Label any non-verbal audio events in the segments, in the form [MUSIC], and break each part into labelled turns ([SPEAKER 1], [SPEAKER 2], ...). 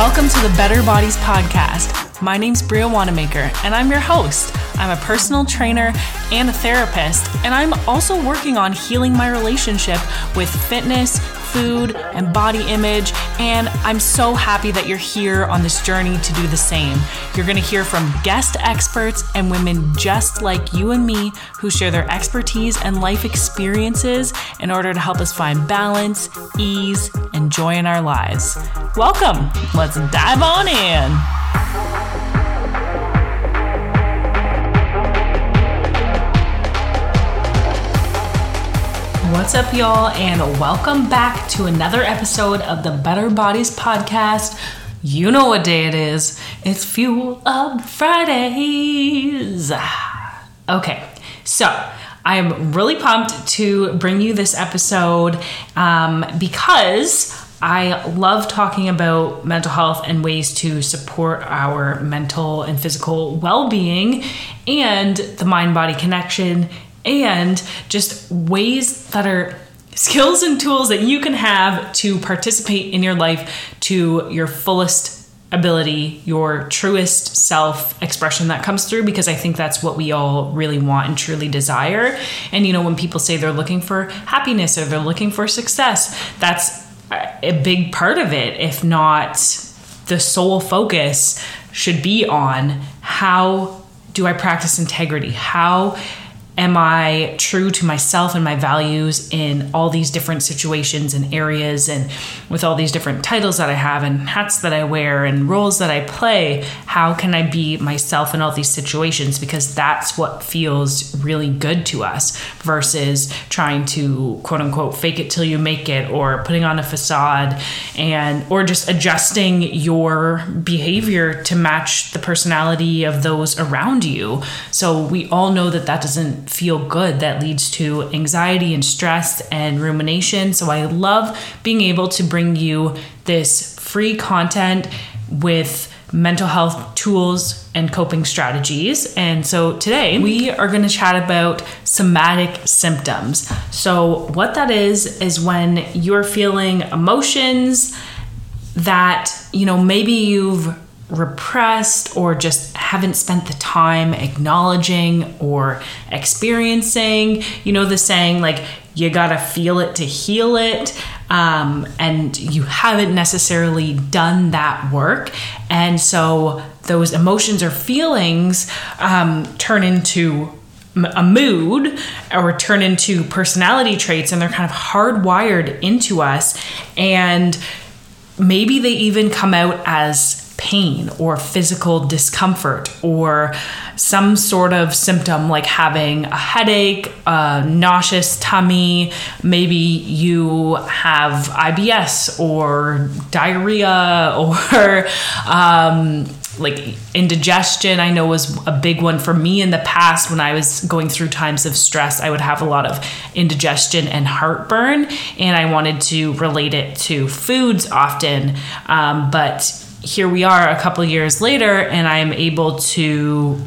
[SPEAKER 1] Welcome to the Better Bodies Podcast. My name's Bria Wannamaker, and I'm your host. I'm a personal trainer and a therapist, and I'm also working on healing my relationship with fitness, food, and body image. And I'm so happy that you're here on this journey to do the same. You're going to hear from guest experts and women just like you and me who share their expertise and life experiences in order to help us find balance, ease, and joy in our lives. Welcome. Let's dive on in. What's up, y'all, and welcome back to another episode of the Better Bodies Podcast. You know what day it is. It's Fuel Up Fridays. Okay, so I am really pumped to bring you this episode um, because I love talking about mental health and ways to support our mental and physical well being and the mind body connection and just ways that are skills and tools that you can have to participate in your life to your fullest ability, your truest self expression that comes through because I think that's what we all really want and truly desire. And you know, when people say they're looking for happiness or they're looking for success, that's a big part of it, if not the sole focus should be on how do I practice integrity? How am I true to myself and my values in all these different situations and areas and with all these different titles that I have and hats that I wear and roles that I play? How can I be myself in all these situations? Because that's what feels really good to us versus trying to quote unquote fake it till you make it or putting on a facade and or just adjusting your behavior to match the personality of those around you. So we all know that that doesn't feel good that leads to anxiety and stress and rumination. So I love being able to bring you this free content with mental health tools and coping strategies. And so today we are going to chat about somatic symptoms. So, what that is, is when you're feeling emotions that, you know, maybe you've repressed or just haven't spent the time acknowledging or experiencing. You know, the saying, like, you gotta feel it to heal it. Um, and you haven't necessarily done that work. And so those emotions or feelings um, turn into a mood or turn into personality traits and they're kind of hardwired into us and maybe they even come out as pain or physical discomfort or some sort of symptom like having a headache, a nauseous tummy, maybe you have IBS or diarrhea [LAUGHS] or um, like indigestion i know was a big one for me in the past when i was going through times of stress. I would have a lot of indigestion and heartburn and i wanted to relate it to foods often um, but here we are a couple years later, and I'm able to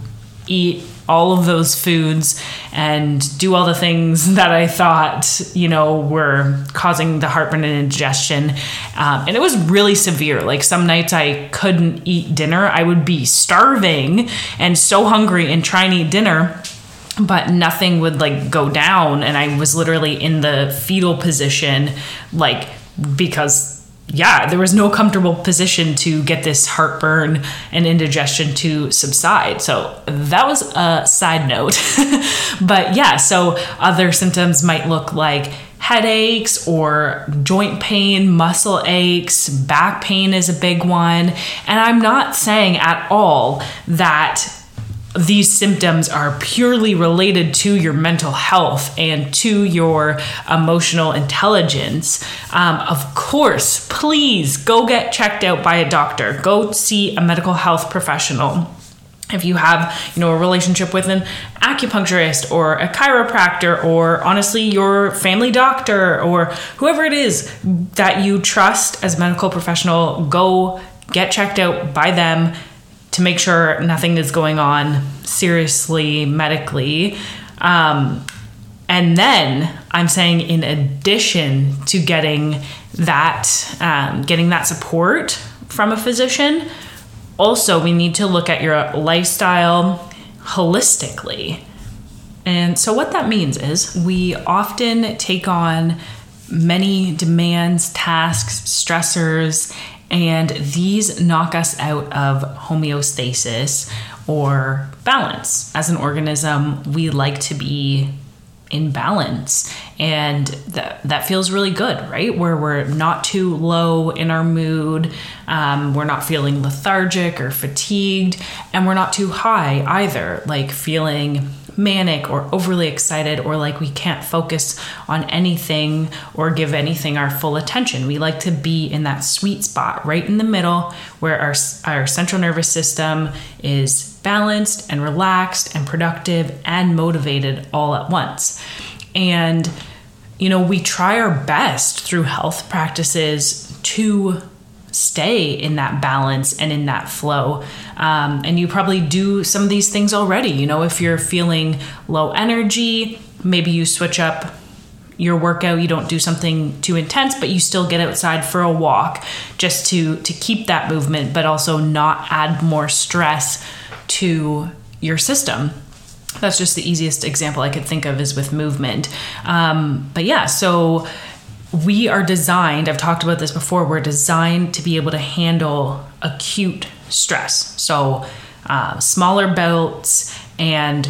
[SPEAKER 1] eat all of those foods and do all the things [LAUGHS] that I thought, you know, were causing the heartburn and indigestion. Um, and it was really severe. Like some nights I couldn't eat dinner. I would be starving and so hungry and trying to eat dinner but nothing would like go down and i was literally in the fetal position like because yeah, there was no comfortable position to get this heartburn and indigestion to subside. So that was a side note. [LAUGHS] but yeah, so other symptoms might look like headaches or joint pain, muscle aches, back pain is a big one. And I'm not saying at all that these symptoms are purely related to your mental health and to your emotional intelligence, um, of course, please go get checked out by a doctor. Go see a medical health professional. If you have, you know, a relationship with an acupuncturist or a chiropractor or honestly your family doctor or whoever it is that you trust as a medical professional, go get checked out by them to make sure nothing is going on seriously medically. Um, and then I'm saying, in addition to getting that, um, getting that support from a physician. Also, we need to look at your lifestyle holistically. And so, what that means is we often take on many demands, tasks, stressors, and these knock us out of homeostasis or balance. As an organism, we like to be in balance and that that feels really good right where we're not too low in our mood um, we're not feeling lethargic or fatigued and we're not too high either like feeling manic or overly excited or like we can't focus on anything or give anything our full attention. We like to be in that sweet spot right in the middle where our, our central nervous system is balanced and relaxed and productive and motivated all at once. And you know, we try our best through health practices to stay in that balance and in that flow. Um, and you probably do some of these things already. You know, if you're feeling low energy, maybe you switch up your workout you don't do something too intense but you still get outside for a walk just to to keep that movement but also not add more stress to your system that's just the easiest example i could think of is with movement um, but yeah so we are designed, I've talked about this before, we're designed to be able to handle acute stress. So, uh, smaller belts and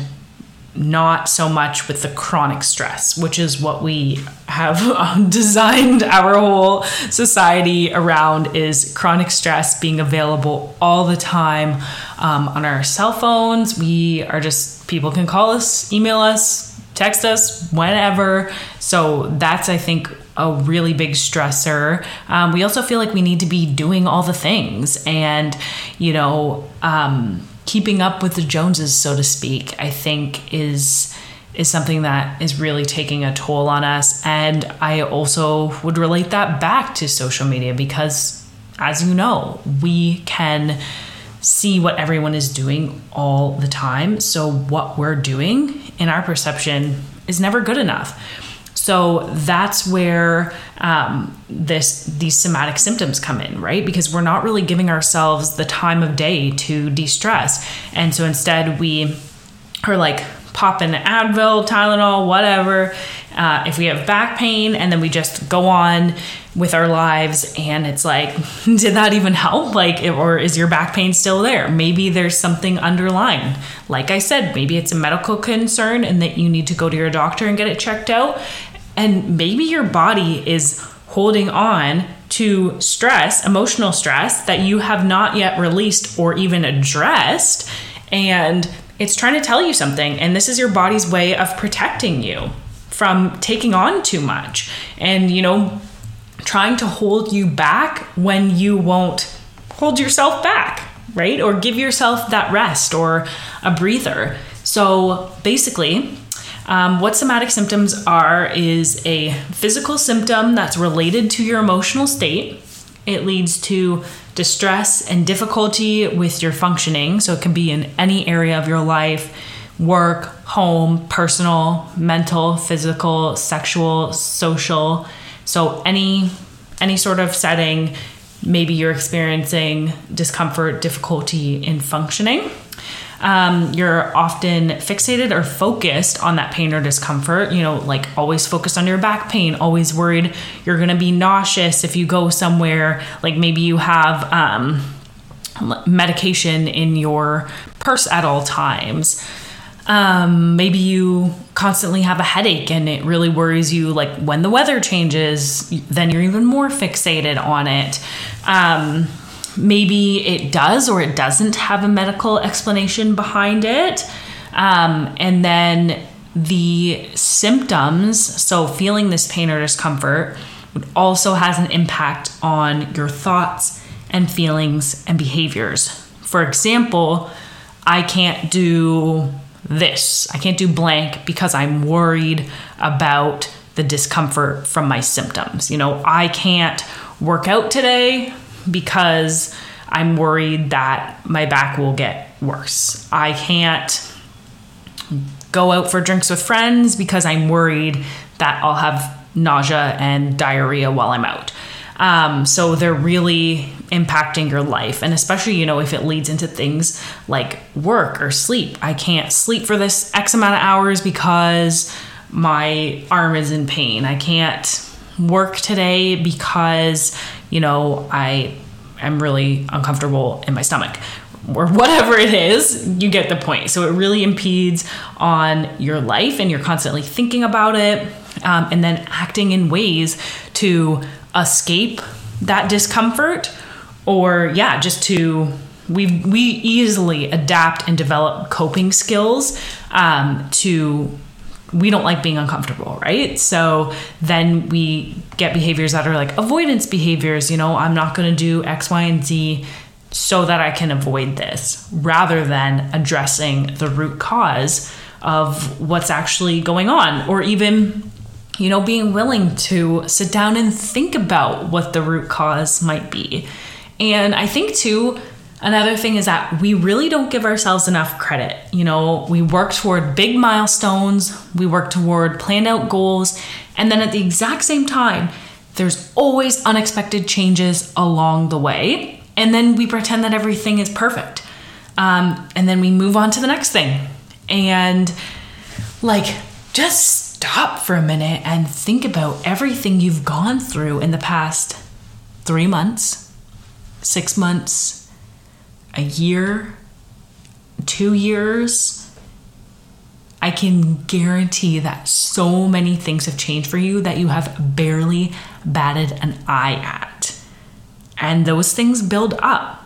[SPEAKER 1] not so much with the chronic stress, which is what we have um, [LAUGHS] designed our whole society around is chronic stress being available all the time um, on our cell phones. We are just, people can call us, email us, text us whenever. So that's, I think, a really big stressor. Um, we also feel like we need to be doing all the things and, you know, um, keeping up with the Joneses, so to speak, I think is is something that is really taking a toll on us. And I also would relate that back to social media because, as you know, we can see what everyone is doing all the time. So, what we're doing in our perception is never good enough. So that's where um, this these somatic symptoms come in, right? Because we're not really giving ourselves the time of day to de-stress, and so instead we are like popping Advil, Tylenol, whatever. Uh, if we have back pain, and then we just go on with our lives, and it's like, [LAUGHS] did that even help? Like, or is your back pain still there? Maybe there's something underlying. Like I said, maybe it's a medical concern, and that you need to go to your doctor and get it checked out. And maybe your body is holding on to stress, emotional stress that you have not yet released or even addressed. And it's trying to tell you something. And this is your body's way of protecting you from taking on too much and, you know, trying to hold you back when you won't hold yourself back, right? Or give yourself that rest or a breather. So basically, um, what somatic symptoms are is a physical symptom that's related to your emotional state. It leads to distress and difficulty with your functioning. So it can be in any area of your life work, home, personal, mental, physical, sexual, social. So any any sort of setting maybe you're experiencing discomfort, difficulty in functioning um, you're often fixated or focused on that pain or discomfort, you know, like always focused on your back pain, always worried you're going to be nauseous if you go somewhere, like maybe you have um, medication in your purse at all times. Um, maybe you constantly have a headache and it really worries you like when the weather changes then you're even more fixated on it um, maybe it does or it doesn't have a medical explanation behind it. Um, and then the symptoms, so feeling this pain or discomfort, also has an impact on your thoughts and feelings and behaviors. For example, I can't do this, I can't do blank because I'm worried about the discomfort from my symptoms. You know, I can't work out today because I'm worried that my back will get worse. I can't go out for drinks with friends because I'm worried that I'll have nausea and diarrhea while I'm out. Um, so they're really impacting your life. And especially, you know, if it leads into things like work or sleep. I can't sleep for this X amount of hours because my arm is in pain. I can't work today because, you know, I am really uncomfortable in my stomach or whatever it is, you get the point. So it really impedes on your life and you're constantly thinking about it um, and then acting in ways to escape that discomfort or, yeah, just to. We, we easily adapt and develop coping skills um, to we don't like being uncomfortable, right? So then we get behaviors that are like avoidance behaviors. You know, I'm not going to do X, Y, and Z so that I can avoid this rather than addressing the root cause of what's actually going on or even you know being willing to sit down and think about what the root cause might be. And I think too another thing is that we really don't give ourselves enough credit. You know, we work toward big milestones, we work toward planned out goals, and then at the exact same time there's always unexpected changes along the way and then we pretend that everything is perfect. Um, and then we move on to the next thing. And like, just stop for a minute and think about everything you've gone through in the past three months, six months, a year, two years. I can guarantee that so many things have changed for you that you have barely batted an eye at. And those things build up.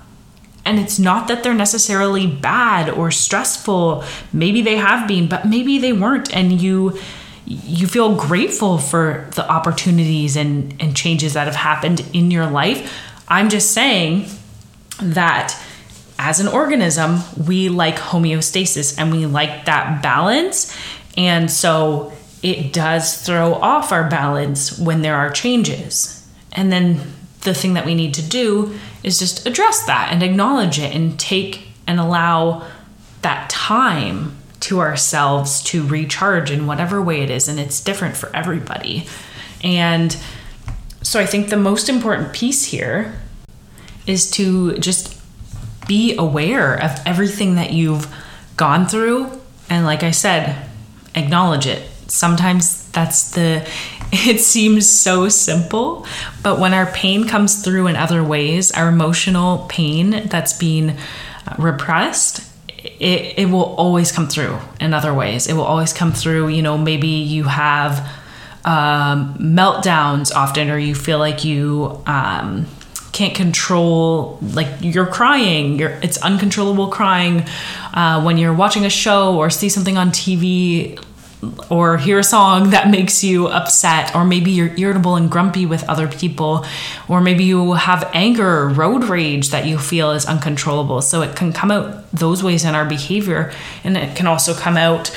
[SPEAKER 1] And it's not that they're necessarily bad or stressful. Maybe they have been, but maybe they weren't. And you you feel grateful for the opportunities and, and changes that have happened in your life. I'm just saying that as an organism, we like homeostasis and we like that balance. And so it does throw off our balance when there are changes. And then the thing that we need to do is just address that and acknowledge it and take and allow that time to ourselves to recharge in whatever way it is and it's different for everybody and so i think the most important piece here is to just be aware of everything that you've gone through and like i said acknowledge it sometimes that's the [LAUGHS] it seems so simple, but when our pain comes through in other ways, our emotional pain that's being uh, repressed, it, it will always come through in other ways. It will always come through, you know, maybe you have um, meltdowns often, or you feel like you um, can't control, like you're crying, you're, it's uncontrollable crying uh, when you're watching a show or see something on TV or hear a song that makes you upset, or maybe you're irritable and grumpy with other people, or maybe you have anger road rage that you feel is uncontrollable. So it can come out those ways in our behavior, and it can also come out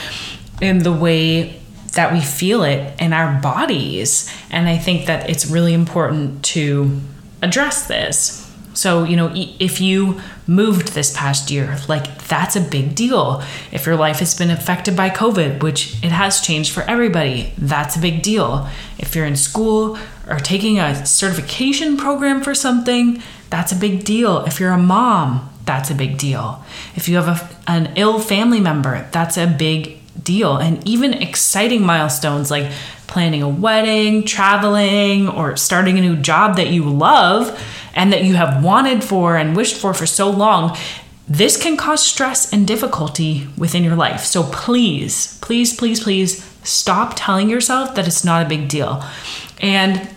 [SPEAKER 1] in the way that we feel it in our bodies. And I think that it's really important to address this. So, you know, if you moved this past year, like that's a big deal. If your life has been affected by COVID, which it has changed for everybody, that's a big deal. If you're in school or taking a certification program for something, that's a big deal. If you're a mom, that's a big deal. If you have a, an ill family member, that's a big deal. And even exciting milestones like planning a wedding, traveling, or starting a new job that you love and that you have wanted for and wished for for so long, this can cause stress and difficulty within your life. So please, please, please, please stop telling yourself that it's not a big deal. And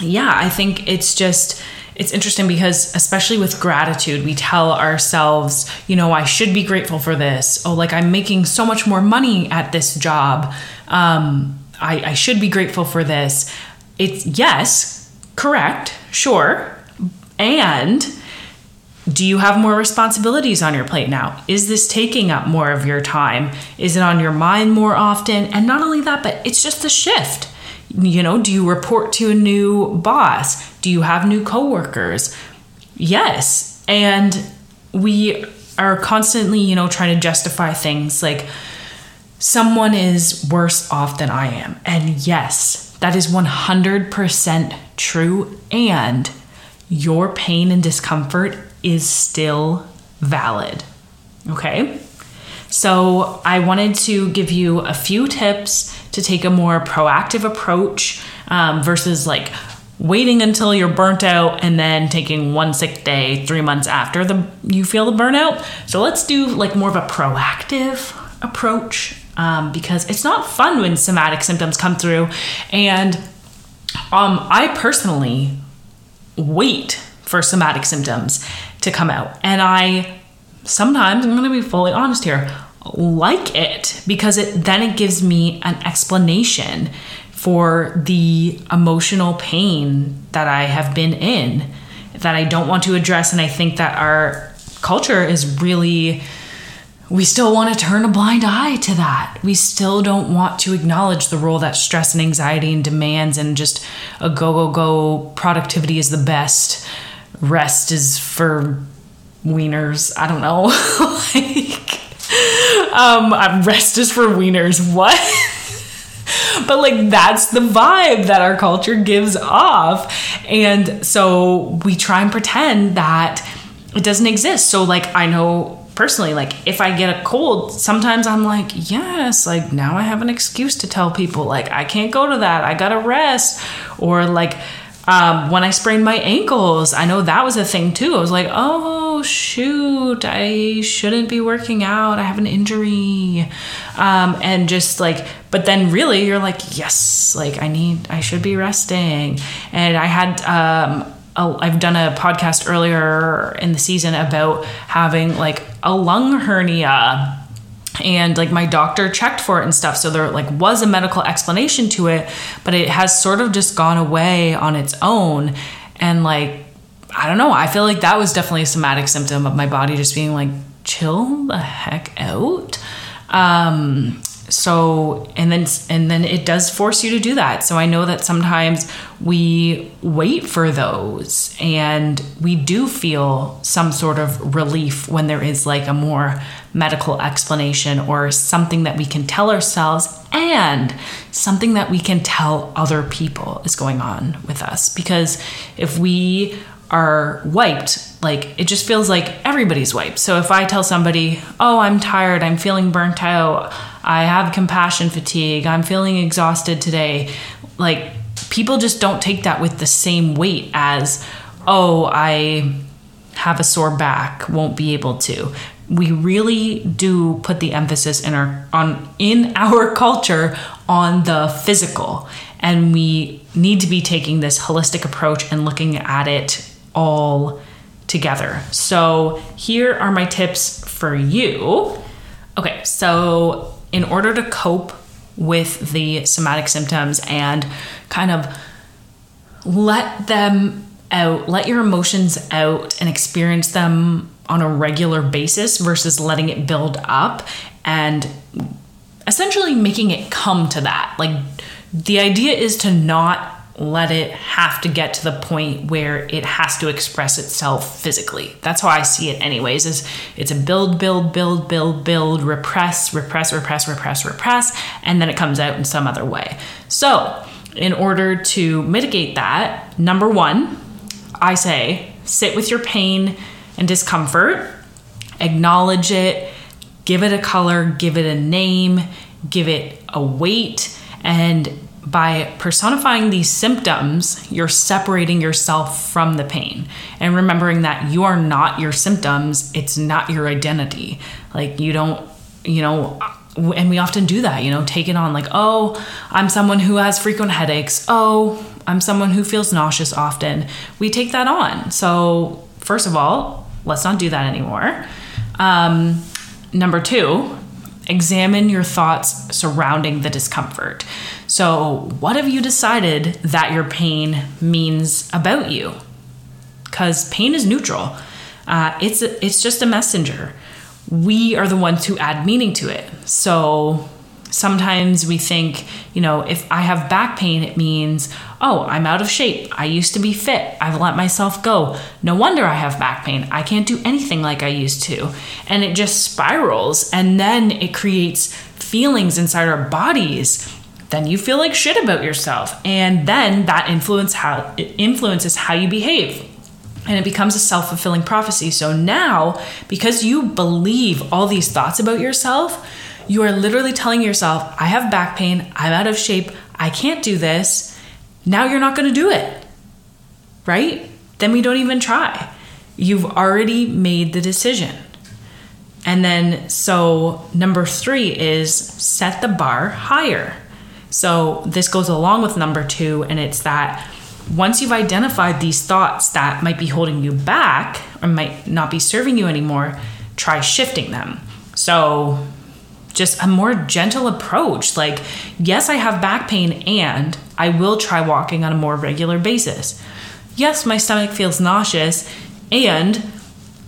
[SPEAKER 1] yeah, I think it's just it's interesting because especially with gratitude we tell ourselves you know i should be grateful for this oh like i'm making so much more money at this job um, I, I should be grateful for this it's yes correct sure and do you have more responsibilities on your plate now? Is this taking up more of your time? Is it on your mind more often? And not only that, but it's just a shift. You know, do you report to a new boss? Do you have new coworkers? Yes. And we are constantly, you know, trying to justify things like someone is worse off than I am. And yes, that is 100% true. And your pain and discomfort is still valid. Okay? So, I wanted to give you a few tips to take a more proactive approach um, versus like waiting until you're burnt out and then taking one sick day three months after the you feel the burnout. So let's do like more of a proactive approach um, because it's not fun when somatic symptoms come through, and um, I personally wait for somatic symptoms to come out, and I sometimes I'm going to be fully honest here like it because it then it gives me an explanation for the emotional pain that I have been in that I don't want to address. And I think that our culture is really, we still want to turn a blind eye to that. We still don't want to acknowledge the role that stress and anxiety and demands and just a go, go, go, productivity is the best, rest is for wieners. I don't know. [LAUGHS] like, um, rest is for wieners. What? [LAUGHS] but like that's the vibe that our culture gives off. And so we try and pretend that it doesn't exist. So like I know personally like if I get a cold, sometimes I'm like, yes, like now I have an excuse to tell people like I can't go to that. I got to rest or like um, when I sprained my ankles, I know that was a thing too. I was like, oh shoot, I shouldn't be working out. I have an injury. Um, and just like, but then really you're like, yes, like I need, I should be resting. And I had, um, a, I've done a podcast earlier in the season about having like a lung hernia and like my doctor checked for it and stuff so there like was a medical explanation to it but it has sort of just gone away on its own and like i don't know. I feel like that was definitely a somatic symptom of my body just being like chill the heck out. Um so and then and then it does force you to do that. So i know that sometimes we wait for those and we do feel some sort of relief when there is like a more medical explanation or something that we can tell ourselves and something that we can tell other people is going on with us. Because if we are wiped like it just feels like everybody's wiped so if i tell somebody oh i'm tired i'm feeling burnt out I have compassion fatigue, I'm feeling exhausted today. Like, people just don't take that with the same weight as, oh, I have a sore back, won't be able to. We really do put the emphasis in our on in [LAUGHS] our culture on the physical and we need to be taking this holistic approach and looking at it all together. So, here are my tips for you. Okay, so in order to cope with the somatic symptoms and kind of let them out, let your emotions out and experience them on a regular basis versus letting it build up and essentially making it come to that. Like the idea is to not let it have to get to the point where it has to express itself physically. That's how I see it anyways is it's a build build build build build repress repress repress repress repress and then it comes out in some other way. So, in order to mitigate that, number 1, I say sit with your pain and discomfort, acknowledge it, give it a color, give it a name, give it a weight and by personifying these symptoms, you're separating yourself from the pain and remembering that you are not your symptoms, it's not your identity. Like, you don't, you know, and we often do that, you know, take it on like, oh, I'm someone who has frequent headaches. Oh, I'm someone who feels nauseous often. We take that on. So, first of all, let's not do that anymore. Um, number two, examine your thoughts surrounding the discomfort. So, what have you decided that your pain means about you? Because pain is neutral. Uh, it's a, it's just a messenger. We are the ones who add meaning to it. So sometimes we think, you know, if I have back pain, it means, oh, I'm out of shape. I used to be fit. I've let myself go. No wonder I have back pain. I can't do anything like I used to. And it just spirals. And then it creates feelings inside our bodies then you feel like shit about yourself and then that influence how it influences how you behave and it becomes a self fulfilling prophecy. So now, because you believe all these thoughts about yourself, you are literally telling yourself, I have back pain, I'm out of shape, I can't do this. Now you're not going to do it. Right? Then we don't even try. You've already made the decision. And then, so number three is set the bar higher. So this goes along with number two, and it's that once you've identified these thoughts that might be holding you back or might not be serving you anymore, try shifting them. So, just a more gentle approach. Like, yes, I have back pain and I will try walking on a more regular basis. Yes, my stomach feels nauseous and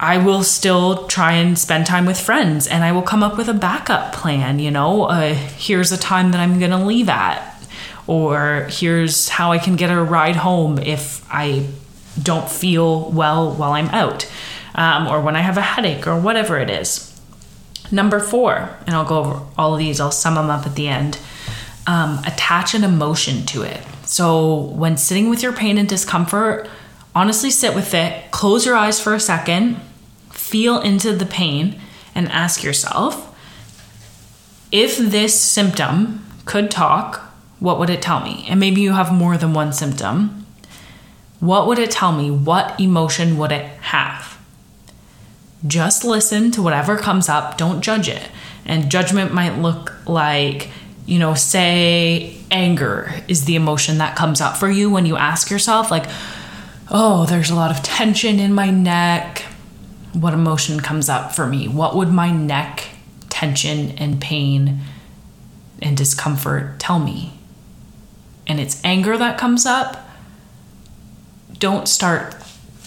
[SPEAKER 1] I will still try and spend time with friends and I will come up with a backup plan. You know, uh, here's a time that I'm going to leave at or here's how I can get a ride home if I don't feel well while I'm out, um, or when I have a headache, or whatever it is. Number four, and I'll go over all of these, I'll sum them up at the end. Um, attach an emotion to it. So when sitting with your pain and discomfort, honestly sit with it, close your eyes for a second, feel into the pain, and ask yourself if this symptom could talk, what would it tell me? And maybe you have more than one symptom. What would it tell me? What emotion would it have? Just listen to whatever comes up, don't judge it. And judgment might look like, you know, say anger is the emotion that comes up for you when you ask yourself, like, oh, there's a lot of tension in my neck. What emotion comes up for me? What would my neck tension and pain and discomfort tell me? and it's anger that comes up, don't start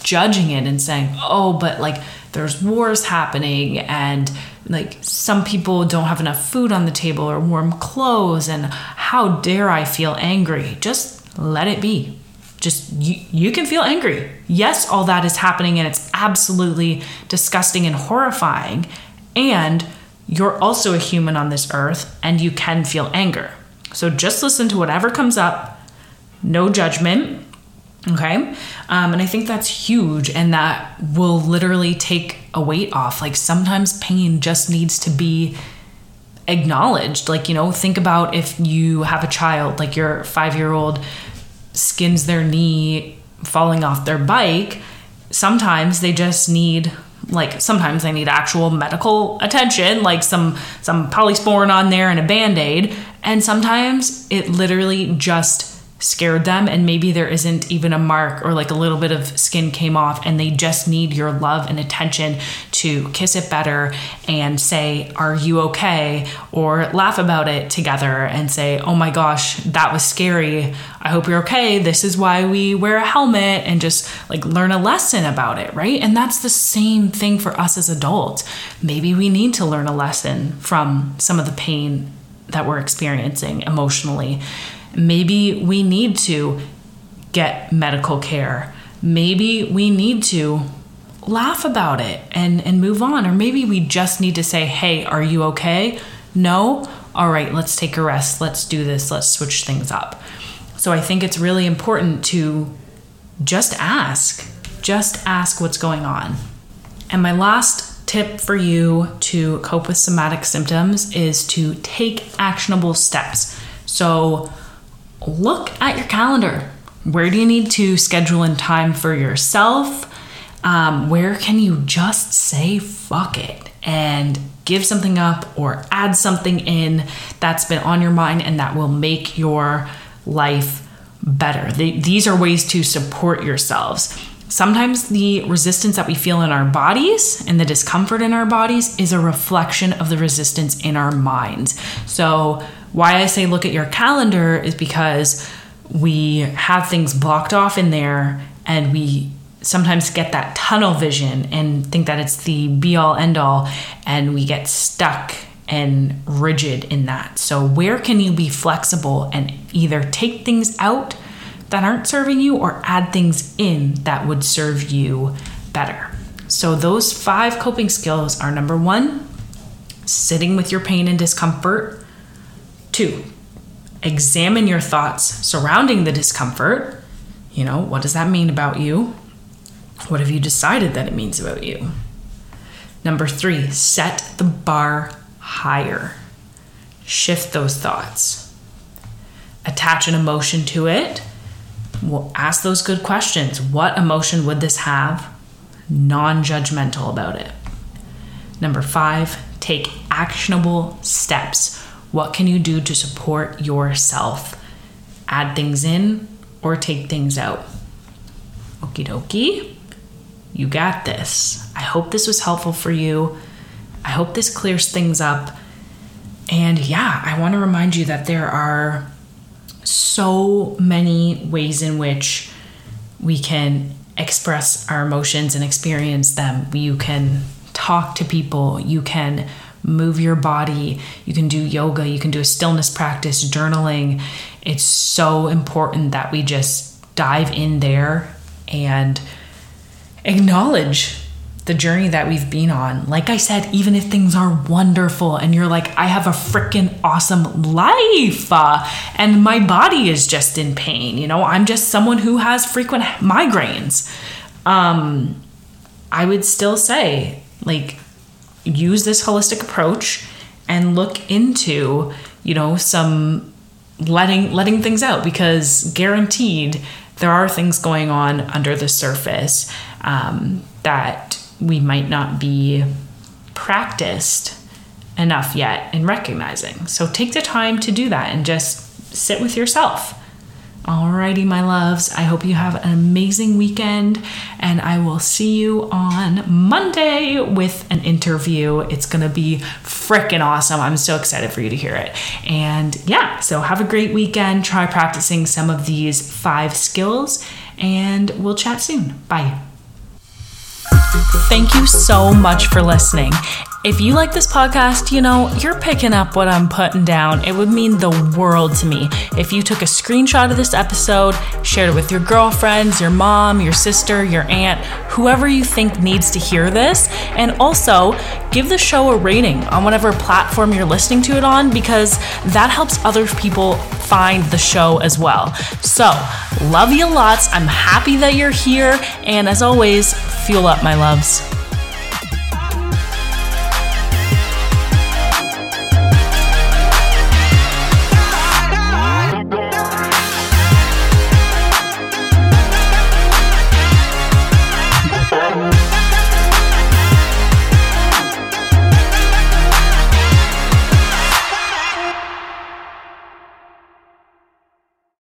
[SPEAKER 1] judging it and saying, oh, but like there's wars happening and like some people don't have enough food on the table or warm clothes and how dare I feel angry? Just let it be. Just you, you can feel angry. Yes, all that is happening and it's absolutely disgusting and horrifying. And you're also a human on this earth and you can feel anger. So just listen to whatever comes up, no judgment. Okay. Um, and I think that's huge. And that will literally take a weight off. Like sometimes pain just needs to be acknowledged. Like, you know, think about if you have a child, like your five year old skins their knee falling off their bike. Sometimes they just need like sometimes they need actual medical attention like some some polysporin on there and a band-aid and sometimes it literally just scared them and maybe there isn't even a mark or like a little bit of skin came off and they just need your love and attention to kiss it better and say are you okay? or laugh about it together and say oh my gosh that was scary. I hope you're okay. This is why we wear a helmet and just like learn a lesson about it right? And that's the same thing for us as adults. Maybe we need to learn a lesson from some of the pain that we're experiencing emotionally. Maybe we need to get medical care. Maybe we need to laugh about it and, and move on. Or maybe we just need to say, hey, are you okay? No? All right, let's take a rest. Let's do this. Let's switch things up. So I think it's really important to just ask. Just ask what's going on. And my last tip for you to cope with somatic symptoms is to take actionable steps. So, look at your calendar. Where do you need to schedule in time for yourself? Um, where can you just say fuck it and give something up or add something in that's been on your mind and that will make your life better? These are ways to support yourselves. Sometimes the resistance that we feel in our bodies and the discomfort in our bodies is a reflection of the resistance in our minds. So, why I say look at your calendar is because we have things blocked off in there and we sometimes get that tunnel vision and think that it's the be all end all and we get stuck and rigid in that. So, where can you be flexible and either take things out that aren't serving you or add things in that would serve you better. So, those five coping skills are number one, sitting with your pain and discomfort. Two, examine your thoughts surrounding the discomfort. You know, what does that mean about you? What have you decided that it means about you? Number three, set the bar higher. Shift those thoughts. Attach an emotion to it. Well, ask those good questions. What emotion would this have? Non judgmental about it. Number five, take actionable steps. What can you do to support yourself? Add things in or take things out. Okie dokie. You got this. I hope this was helpful for you. I hope this clears things up. And yeah, I want to remind you that there are so many ways in which we can express our emotions and experience them. You can talk to people, you can move your body, you can do yoga, you can do a stillness practice, journaling. It's so important that we just dive in there and acknowledge the journey that we've been on. Like I said, even if things are wonderful and you're like, I have a freaking awesome life uh, and my body is just in pain, you know, I'm just someone who has frequent migraines. Um, I would still say, like, use this holistic approach and look into, you know, some letting letting things out because guaranteed there are things going on under the surface um, that we might not be practiced enough yet in recognizing. So take the time to do that and just sit with yourself. Alrighty, my loves. I hope you have an amazing weekend, and I will see you on Monday with an interview. It's gonna be freaking awesome. I'm so excited for you to hear it. And yeah, so have a great weekend. Try practicing some of these five skills, and we'll chat soon. Bye. Thank you so much for listening. If you like this podcast, you know, you're picking up what I'm putting down. It would mean the world to me if you took a screenshot of this episode, shared it with your girlfriends, your mom, your sister, your aunt, whoever you think needs to hear this, and also give the show a rating on whatever platform you're listening to it on because that helps other people find the show as well. So, love you lots. I'm happy that you're here, and as always, fuel up, my loves.